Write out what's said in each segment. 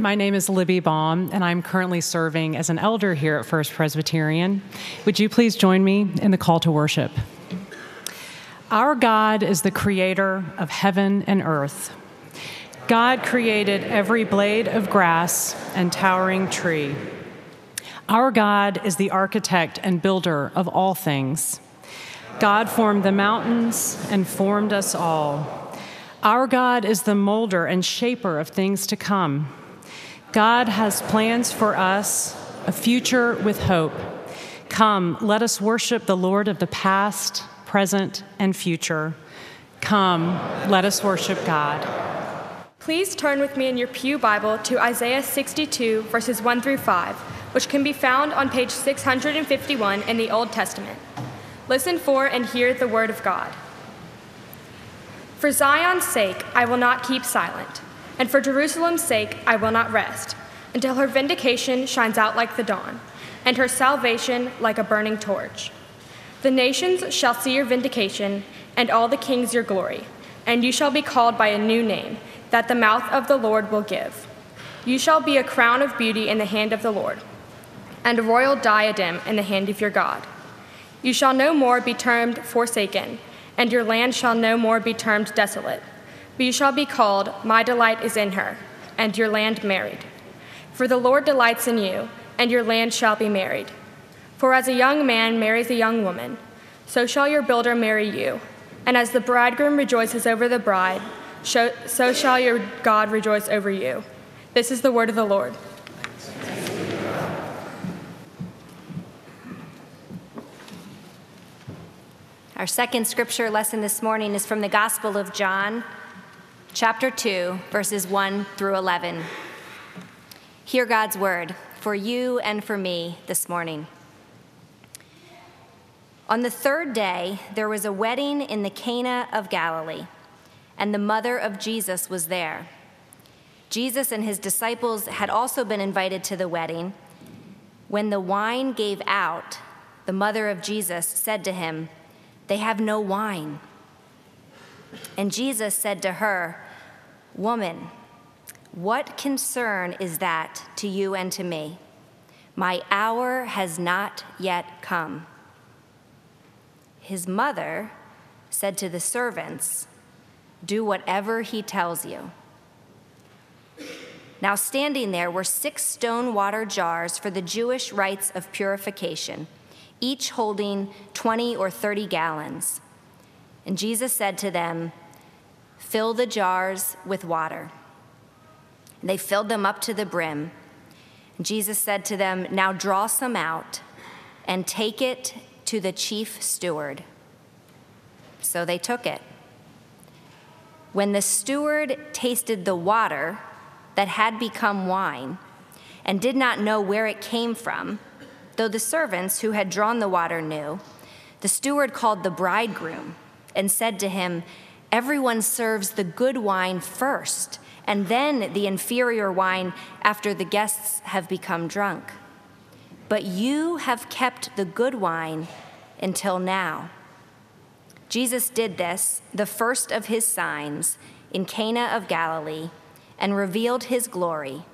My name is Libby Baum, and I'm currently serving as an elder here at First Presbyterian. Would you please join me in the call to worship? Our God is the creator of heaven and earth. God created every blade of grass and towering tree. Our God is the architect and builder of all things. God formed the mountains and formed us all. Our God is the molder and shaper of things to come. God has plans for us, a future with hope. Come, let us worship the Lord of the past, present, and future. Come, let us worship God. Please turn with me in your Pew Bible to Isaiah 62, verses 1 through 5, which can be found on page 651 in the Old Testament. Listen for and hear the word of God. For Zion's sake, I will not keep silent. And for Jerusalem's sake, I will not rest, until her vindication shines out like the dawn, and her salvation like a burning torch. The nations shall see your vindication, and all the kings your glory, and you shall be called by a new name that the mouth of the Lord will give. You shall be a crown of beauty in the hand of the Lord, and a royal diadem in the hand of your God. You shall no more be termed forsaken, and your land shall no more be termed desolate but you shall be called, My delight is in her, and your land married. For the Lord delights in you, and your land shall be married. For as a young man marries a young woman, so shall your builder marry you. And as the bridegroom rejoices over the bride, so shall your God rejoice over you. This is the word of the Lord. Our second scripture lesson this morning is from the Gospel of John, chapter 2, verses 1 through 11. Hear God's word for you and for me this morning. On the third day, there was a wedding in the Cana of Galilee, and the mother of Jesus was there. Jesus and his disciples had also been invited to the wedding. When the wine gave out, the mother of Jesus said to him, They have no wine. And Jesus said to her, Woman, what concern is that to you and to me? My hour has not yet come. His mother said to the servants, Do whatever he tells you. Now, standing there were six stone water jars for the Jewish rites of purification, each holding 20 or 30 gallons. And Jesus said to them, Fill the jars with water. They filled them up to the brim. And Jesus said to them, Now draw some out and take it to the chief steward. So they took it. When the steward tasted the water that had become wine and did not know where it came from, though the servants who had drawn the water knew, the steward called the bridegroom and said to him, Everyone serves the good wine first, and then the inferior wine after the guests have become drunk. But you have kept the good wine until now. Jesus did this, the first of his signs, in Cana of Galilee, and revealed his glory,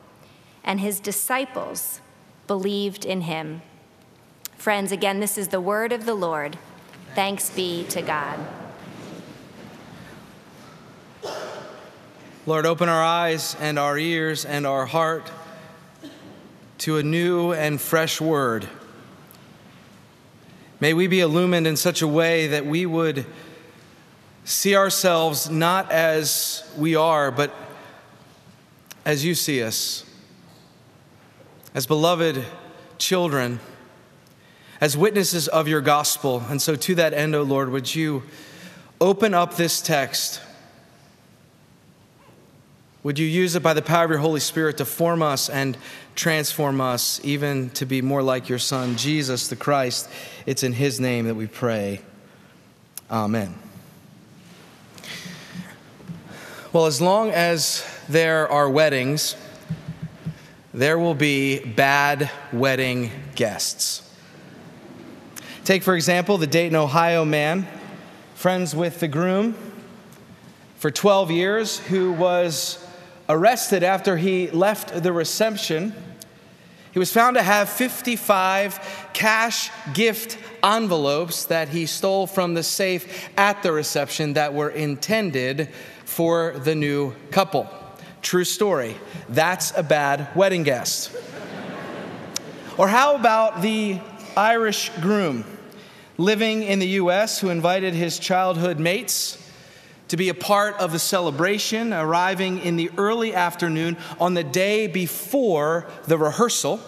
and his disciples believed in him. Friends, again, this is the word of the Lord. Thanks be to God. Lord, open our eyes and our ears and our heart to a new and fresh word. May we be illumined in such a way that we would see ourselves not as we are, but as you see us, as beloved children, as witnesses of your gospel. And so, to that end, O oh Lord, would you open up this text? Would you use it by the power of your Holy Spirit to form us and transform us, even to be more like your Son, Jesus the Christ? It's in His name that we pray. Amen. Well, as long as there are weddings, there will be bad wedding guests. Take, for example, the Dayton, Ohio man, friends with the groom for 12 years, who was arrested after he left the reception. He was found to have 55 cash gift envelopes that he stole from the safe at the reception that were intended for the new couple. True story. That's a bad wedding guest. or how about the Irish groom living in the U.S. who invited his childhood mates? To be a part of the celebration, arriving in the early afternoon on the day before the rehearsal.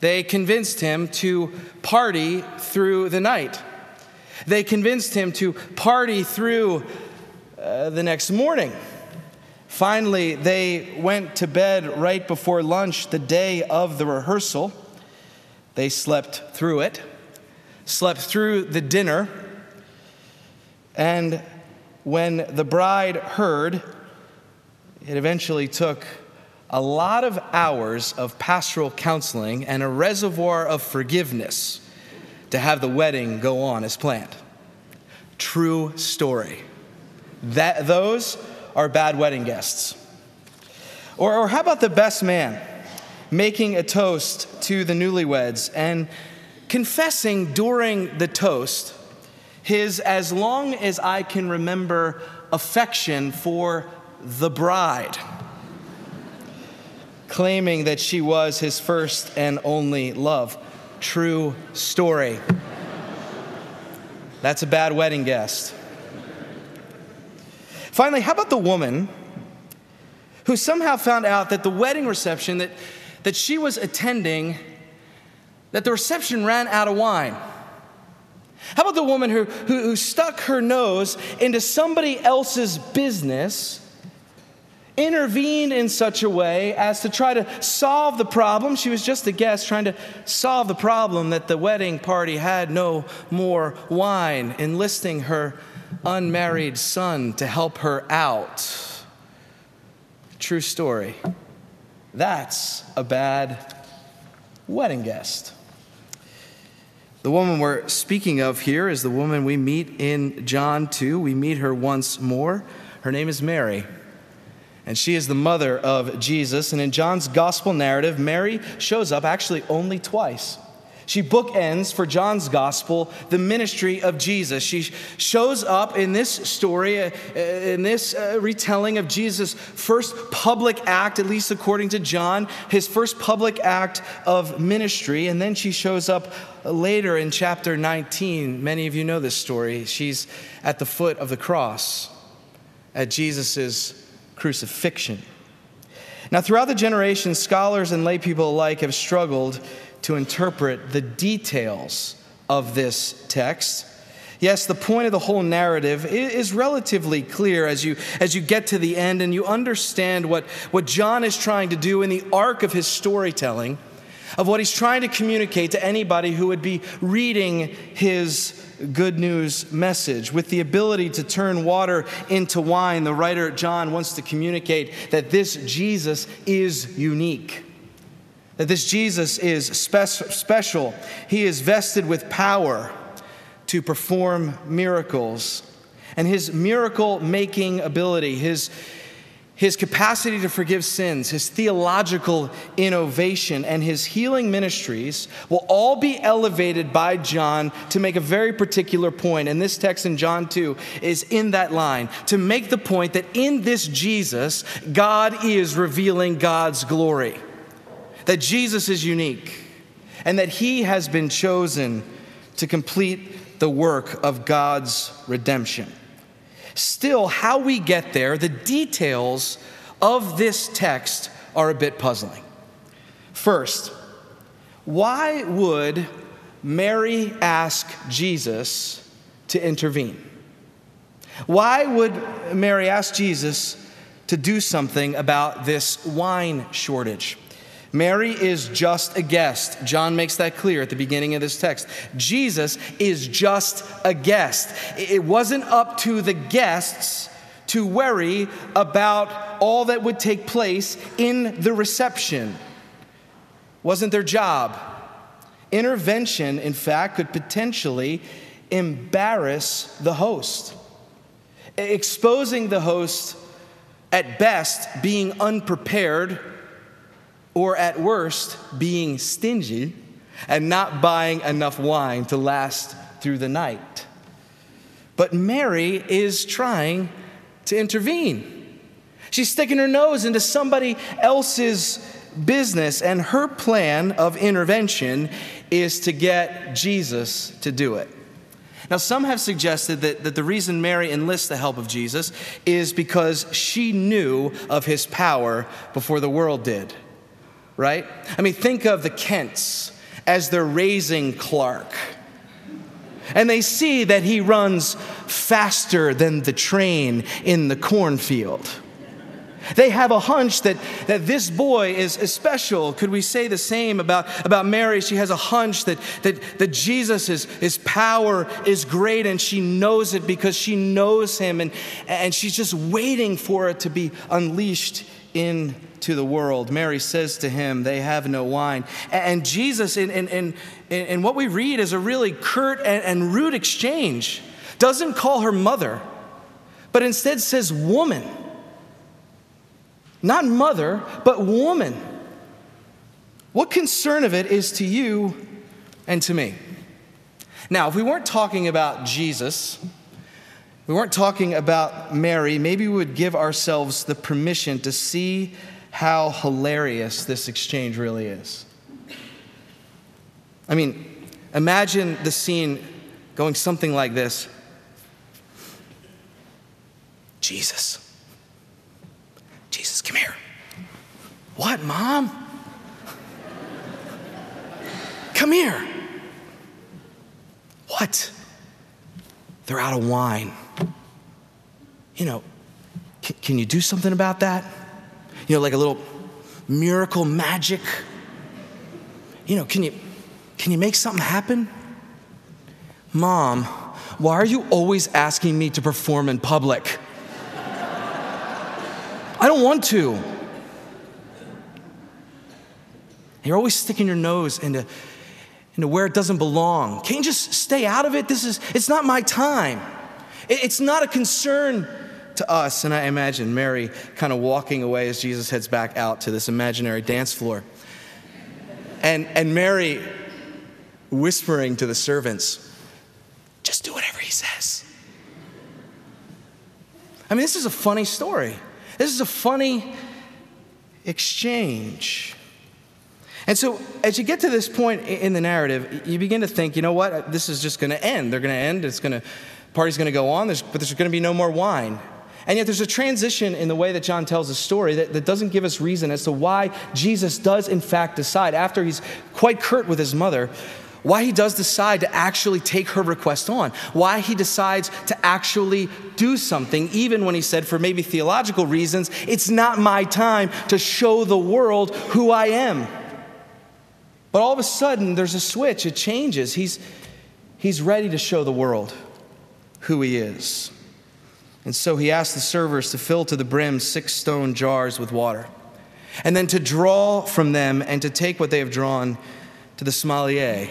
They convinced him to party through the night. They convinced him to party through uh, the next morning. Finally, they went to bed right before lunch the day of the rehearsal. They slept through it, slept through the dinner and when the bride heard, it eventually took a lot of hours of pastoral counseling and a reservoir of forgiveness to have the wedding go on as planned. True story. That, those are bad wedding guests. Or, or how about the best man making a toast to the newlyweds and confessing during the toast his, as long as I can remember, affection for the bride, claiming that she was his first and only love. True story. That's a bad wedding guest. Finally, how about the woman who somehow found out that the wedding reception that, that she was attending, that the reception ran out of wine? How about the woman who, who, who stuck her nose into somebody else's business? intervened in such a way as to try to solve the problem. She was just a guest trying to solve the problem that the wedding party had no more wine, enlisting her unmarried son to help her out. True story. That's a bad wedding guest. The woman we're speaking of here is the woman we meet in John 2. We meet her once more. Her name is Mary, and she is the mother of Jesus. And in John's gospel narrative, Mary shows up actually only twice. She bookends for John's gospel the ministry of Jesus. She shows up in this story, uh, uh, in this uh, retelling of Jesus' first public act, at least according to John, his first public act of ministry. And then she shows up later in chapter 19. Many of you know this story. She's at the foot of the cross at Jesus' crucifixion. Now, throughout the generations, scholars and lay people alike have struggled to interpret the details of this text. Yes, the point of the whole narrative is relatively clear as you, as you get to the end and you understand what, what John is trying to do in the arc of his storytelling, of what he's trying to communicate to anybody who would be reading his good news message. With the ability to turn water into wine, the writer John wants to communicate that this Jesus is unique that this Jesus is spe- special. He is vested with power to perform miracles. And his miracle making ability, his, his capacity to forgive sins, his theological innovation, and his healing ministries will all be elevated by John to make a very particular point. And this text in John 2 is in that line to make the point that in this Jesus, God is revealing God's glory that Jesus is unique and that he has been chosen to complete the work of God's redemption. Still, how we get there, the details of this text are a bit puzzling. First, why would Mary ask Jesus to intervene? Why would Mary ask Jesus to do something about this wine shortage. Mary is just a guest. John makes that clear at the beginning of this text. Jesus is just a guest. It wasn't up to the guests to worry about all that would take place in the reception. Wasn't their job. Intervention, in fact, could potentially embarrass the host, exposing the host at best being unprepared or at worst being stingy and not buying enough wine to last through the night. But Mary is trying to intervene. She's sticking her nose into somebody else's business, and her plan of intervention is to get Jesus to do it. Now, some have suggested that, that the reason Mary enlists the help of Jesus is because she knew of his power before the world did, right? I mean, think of the Kents as they're raising Clark. And they see that he runs faster than the train in the cornfield. They have a hunch that, that this boy is, is special. Could we say the same about, about Mary? She has a hunch that, that, that Jesus' is, his power is great and she knows it because she knows him and, and she's just waiting for it to be unleashed into the world. Mary says to him, They have no wine. And Jesus, in, in, in, in what we read, is a really curt and, and rude exchange. Doesn't call her mother, but instead says woman. Not mother, but woman. What concern of it is to you and to me? Now, if we weren't talking about Jesus, we weren't talking about Mary, maybe we would give ourselves the permission to see how hilarious this exchange really is. I mean, imagine the scene going something like this Jesus. Jesus, come here. What, mom? Come here. What? They're out of wine. You know, can, can you do something about that? You know, like a little miracle magic? You know, can you can you make something happen? Mom, why are you always asking me to perform in public? I don't want to. You're always sticking your nose into, into where it doesn't belong. Can't you just stay out of it? This is, it's not my time. It's not a concern to us. And I imagine Mary kind of walking away as Jesus heads back out to this imaginary dance floor. And, and Mary whispering to the servants, just do whatever he says. I mean, this is a funny story. This is a funny exchange. And so, as you get to this point in the narrative, you begin to think, you know what? This is just going to end. They're going to end. It's going to, party's going to go on, there's, but there's going to be no more wine. And yet, there's a transition in the way that John tells the story that, that doesn't give us reason as to why Jesus does, in fact, decide, after he's quite curt with his mother, why he does decide to actually take her request on, why he decides to actually do something, even when he said, for maybe theological reasons, it's not my time to show the world who I am. But all of a sudden, there's a switch, it changes. He's, he's ready to show the world who he is. And so he asked the servers to fill to the brim six stone jars with water, and then to draw from them and to take what they have drawn to the sommelier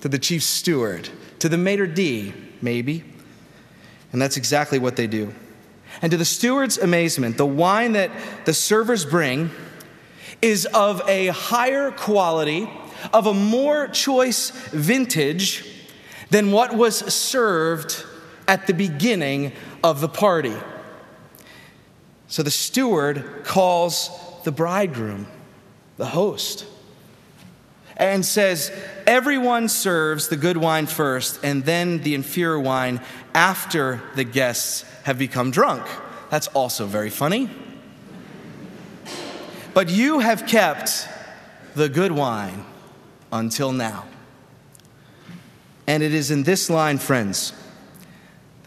to the chief steward, to the maitre d', maybe. And that's exactly what they do. And to the steward's amazement, the wine that the servers bring is of a higher quality, of a more choice vintage than what was served at the beginning of the party. So the steward calls the bridegroom, the host and says, Everyone serves the good wine first, and then the inferior wine after the guests have become drunk. That's also very funny. But you have kept the good wine until now. And it is in this line, friends,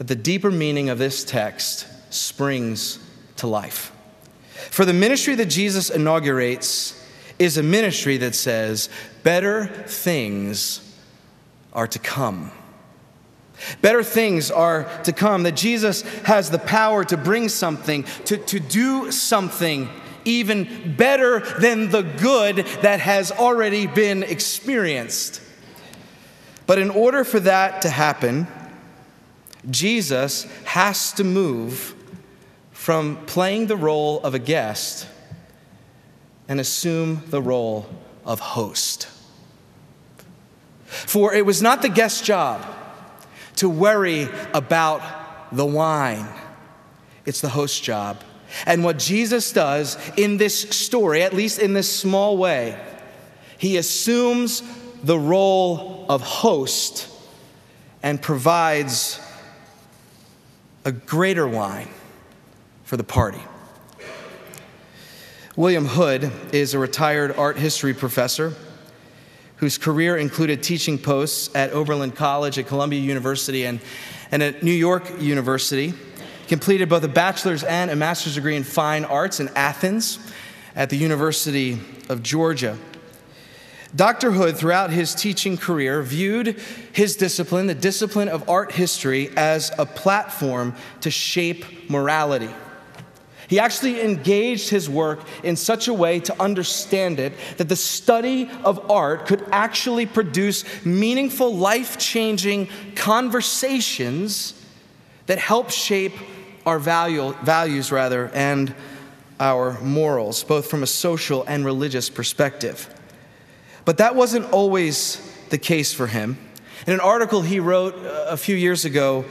that the deeper meaning of this text springs to life. For the ministry that Jesus inaugurates is a ministry that says, better things are to come. Better things are to come, that Jesus has the power to bring something, to, to do something even better than the good that has already been experienced. But in order for that to happen, Jesus has to move from playing the role of a guest and assume the role of host. For it was not the guest's job to worry about the wine, it's the host's job. And what Jesus does in this story, at least in this small way, he assumes the role of host and provides a greater wine for the party. William Hood is a retired art history professor whose career included teaching posts at Oberlin College, at Columbia University, and, and at New York University. Completed both a bachelor's and a master's degree in fine arts in Athens at the University of Georgia. Dr. Hood, throughout his teaching career, viewed his discipline, the discipline of art history, as a platform to shape morality. He actually engaged his work in such a way to understand it that the study of art could actually produce meaningful, life changing conversations that help shape our value, values rather and our morals, both from a social and religious perspective. But that wasn't always the case for him. In an article he wrote uh, a few years ago,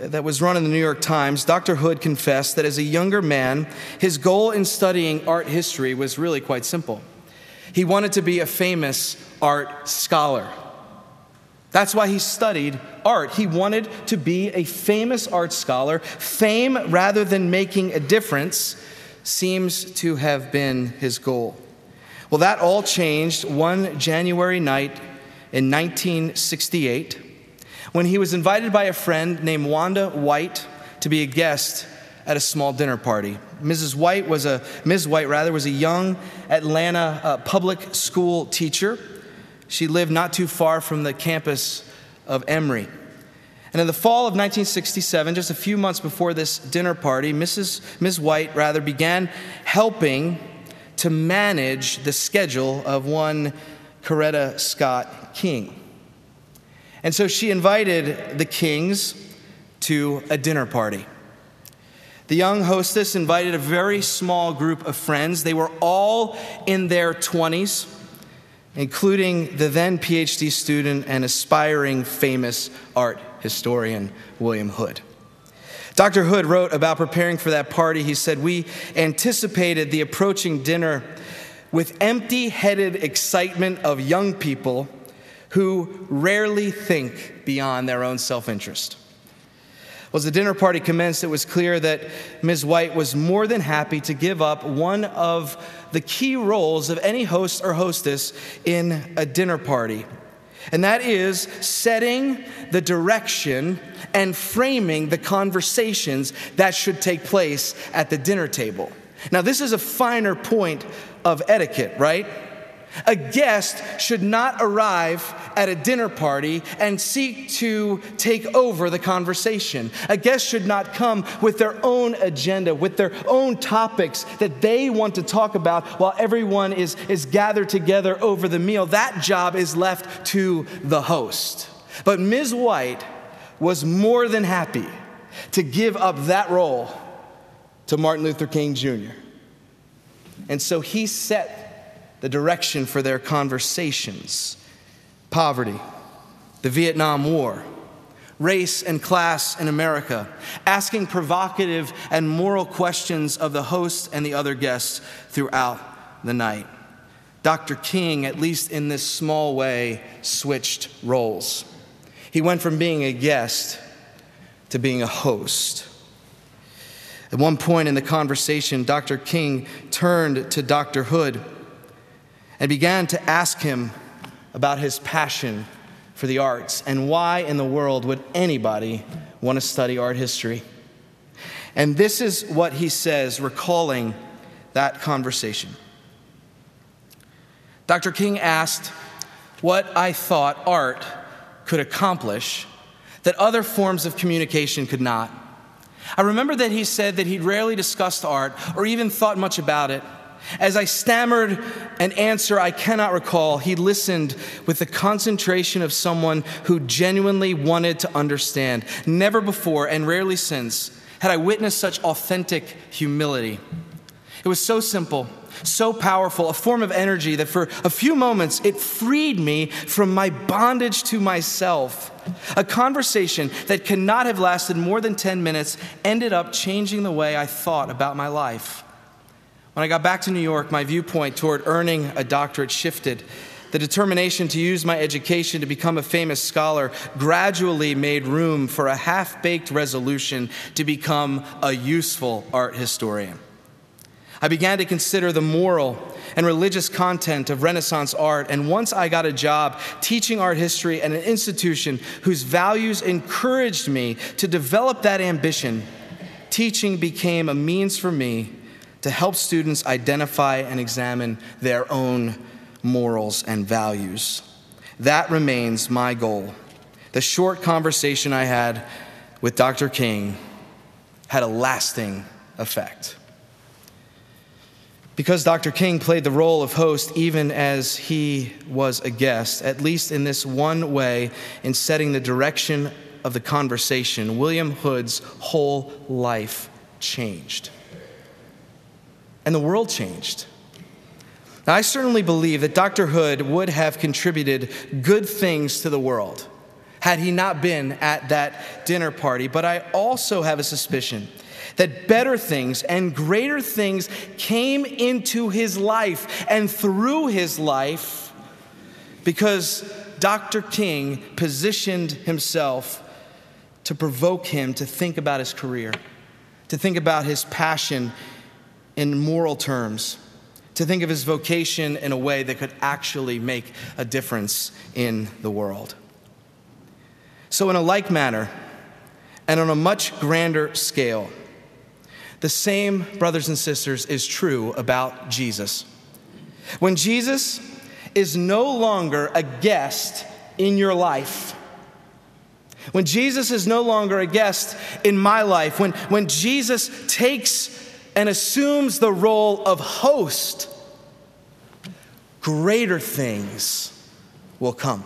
uh, that was run in the New York Times, Dr. Hood confessed that as a younger man, his goal in studying art history was really quite simple. He wanted to be a famous art scholar. That's why he studied art. He wanted to be a famous art scholar. Fame, rather than making a difference, seems to have been his goal. Well, that all changed one January night in 1968 when he was invited by a friend named Wanda White to be a guest at a small dinner party. Mrs. White was a Ms. White rather was a young Atlanta uh, public school teacher. She lived not too far from the campus of Emory. And in the fall of 1967, just a few months before this dinner party, Mrs. Ms. White rather began helping to manage the schedule of one Coretta Scott King. And so she invited the Kings to a dinner party. The young hostess invited a very small group of friends. They were all in their 20s, including the then PhD student and aspiring famous art historian, William Hood. Dr. Hood wrote about preparing for that party. He said, We anticipated the approaching dinner with empty headed excitement of young people who rarely think beyond their own self interest. Well, as the dinner party commenced, it was clear that Ms. White was more than happy to give up one of the key roles of any host or hostess in a dinner party. And that is setting the direction and framing the conversations that should take place at the dinner table. Now, this is a finer point of etiquette, right? A guest should not arrive at a dinner party and seek to take over the conversation. A guest should not come with their own agenda, with their own topics that they want to talk about while everyone is, is gathered together over the meal. That job is left to the host. But Ms. White was more than happy to give up that role to Martin Luther King Jr. And so he set the direction for their conversations poverty, the Vietnam War, race and class in America, asking provocative and moral questions of the host and the other guests throughout the night. Dr. King, at least in this small way, switched roles. He went from being a guest to being a host. At one point in the conversation, Dr. King turned to Dr. Hood and began to ask him about his passion for the arts and why in the world would anybody want to study art history. And this is what he says, recalling that conversation. Dr. King asked what I thought art could accomplish that other forms of communication could not. I remember that he said that he'd rarely discussed art or even thought much about it. As I stammered an answer I cannot recall, he listened with the concentration of someone who genuinely wanted to understand. Never before, and rarely since, had I witnessed such authentic humility. It was so simple, so powerful, a form of energy that for a few moments it freed me from my bondage to myself. A conversation that could not have lasted more than 10 minutes ended up changing the way I thought about my life. When I got back to New York, my viewpoint toward earning a doctorate shifted. The determination to use my education to become a famous scholar gradually made room for a half baked resolution to become a useful art historian. I began to consider the moral and religious content of Renaissance art, and once I got a job teaching art history at an institution whose values encouraged me to develop that ambition, teaching became a means for me to help students identify and examine their own morals and values. That remains my goal. The short conversation I had with Dr. King had a lasting effect. Because Dr. King played the role of host even as he was a guest, at least in this one way, in setting the direction of the conversation, William Hood's whole life changed. And the world changed. Now, I certainly believe that Dr. Hood would have contributed good things to the world had he not been at that dinner party, but I also have a suspicion that better things and greater things came into his life and through his life because Dr. King positioned himself to provoke him to think about his career, to think about his passion in moral terms, to think of his vocation in a way that could actually make a difference in the world. So, in a like manner, and on a much grander scale, the same, brothers and sisters, is true about Jesus. When Jesus is no longer a guest in your life, when Jesus is no longer a guest in my life, when, when Jesus takes and assumes the role of host, greater things will come.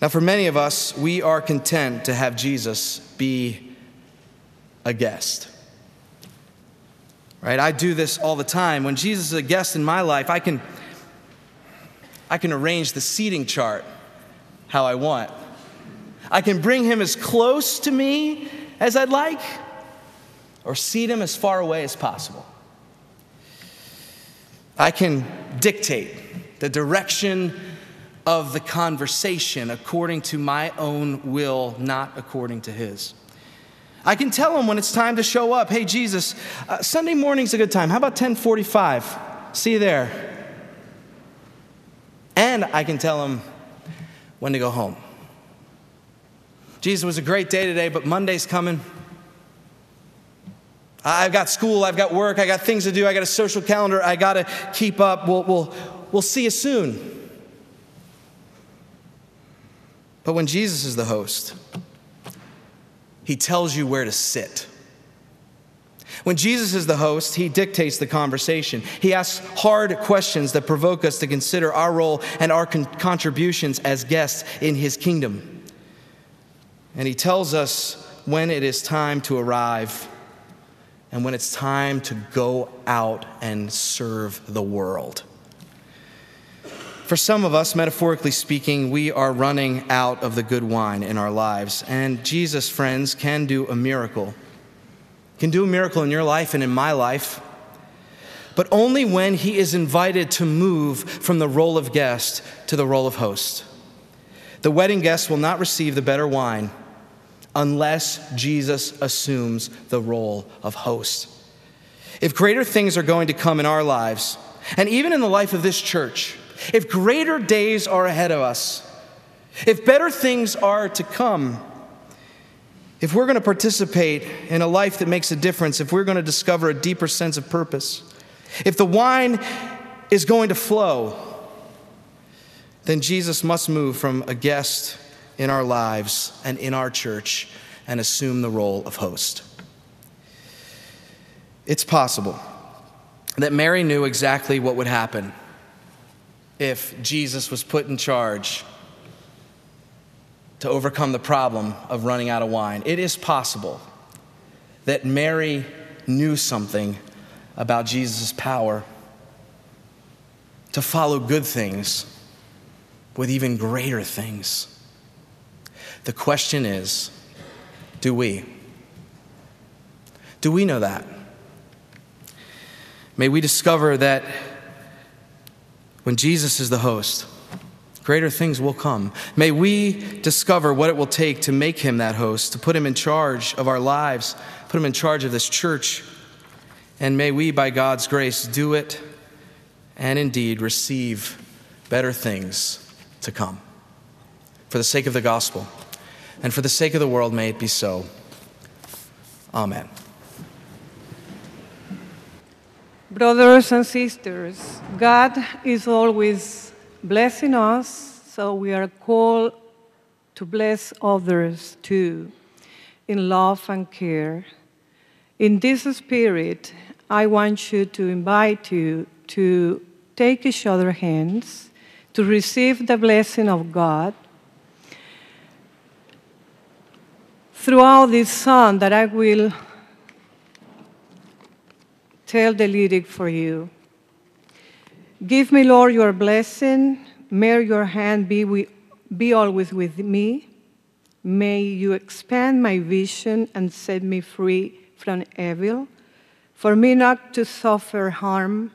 Now, for many of us, we are content to have Jesus be a guest. Right? I do this all the time. When Jesus is a guest in my life, I can I can arrange the seating chart how I want. I can bring him as close to me as I'd like or seat him as far away as possible. I can dictate the direction of the conversation according to my own will, not according to his. I can tell him when it's time to show up. Hey, Jesus, uh, Sunday morning's a good time. How about 1045? See you there. And I can tell him when to go home. Jesus, was a great day today, but Monday's coming. I've got school, I've got work, I got things to do, I got a social calendar, I got to keep up. We'll, we'll, we'll see you soon. But when Jesus is the host, he tells you where to sit. When Jesus is the host, he dictates the conversation. He asks hard questions that provoke us to consider our role and our con- contributions as guests in his kingdom. And he tells us when it is time to arrive and when it's time to go out and serve the world. For some of us, metaphorically speaking, we are running out of the good wine in our lives. And Jesus, friends, can do a miracle. Can do a miracle in your life and in my life, but only when he is invited to move from the role of guest to the role of host. The wedding guest will not receive the better wine unless Jesus assumes the role of host. If greater things are going to come in our lives, and even in the life of this church, if greater days are ahead of us, if better things are to come, if we're going to participate in a life that makes a difference, if we're going to discover a deeper sense of purpose, if the wine is going to flow, then Jesus must move from a guest in our lives and in our church and assume the role of host. It's possible that Mary knew exactly what would happen if Jesus was put in charge to overcome the problem of running out of wine. It is possible that Mary knew something about Jesus' power to follow good things with even greater things. The question is do we? Do we know that? May we discover that when Jesus is the host, greater things will come. May we discover what it will take to make him that host, to put him in charge of our lives, put him in charge of this church. And may we, by God's grace, do it and indeed receive better things to come. For the sake of the gospel and for the sake of the world, may it be so. Amen. Brothers and sisters, God is always blessing us, so we are called to bless others too, in love and care. In this spirit, I want you to invite you to take each other's hands, to receive the blessing of God. Throughout this song that I will tell the lyric for you. Give me, Lord, your blessing. May your hand be, with, be always with me. May you expand my vision and set me free from evil. For me not to suffer harm,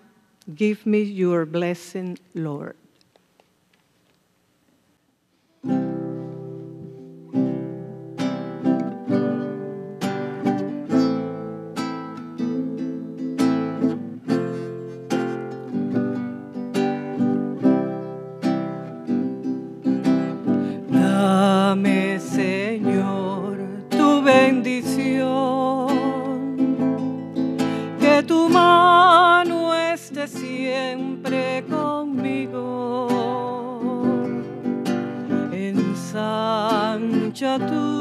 give me your blessing, Lord. Tu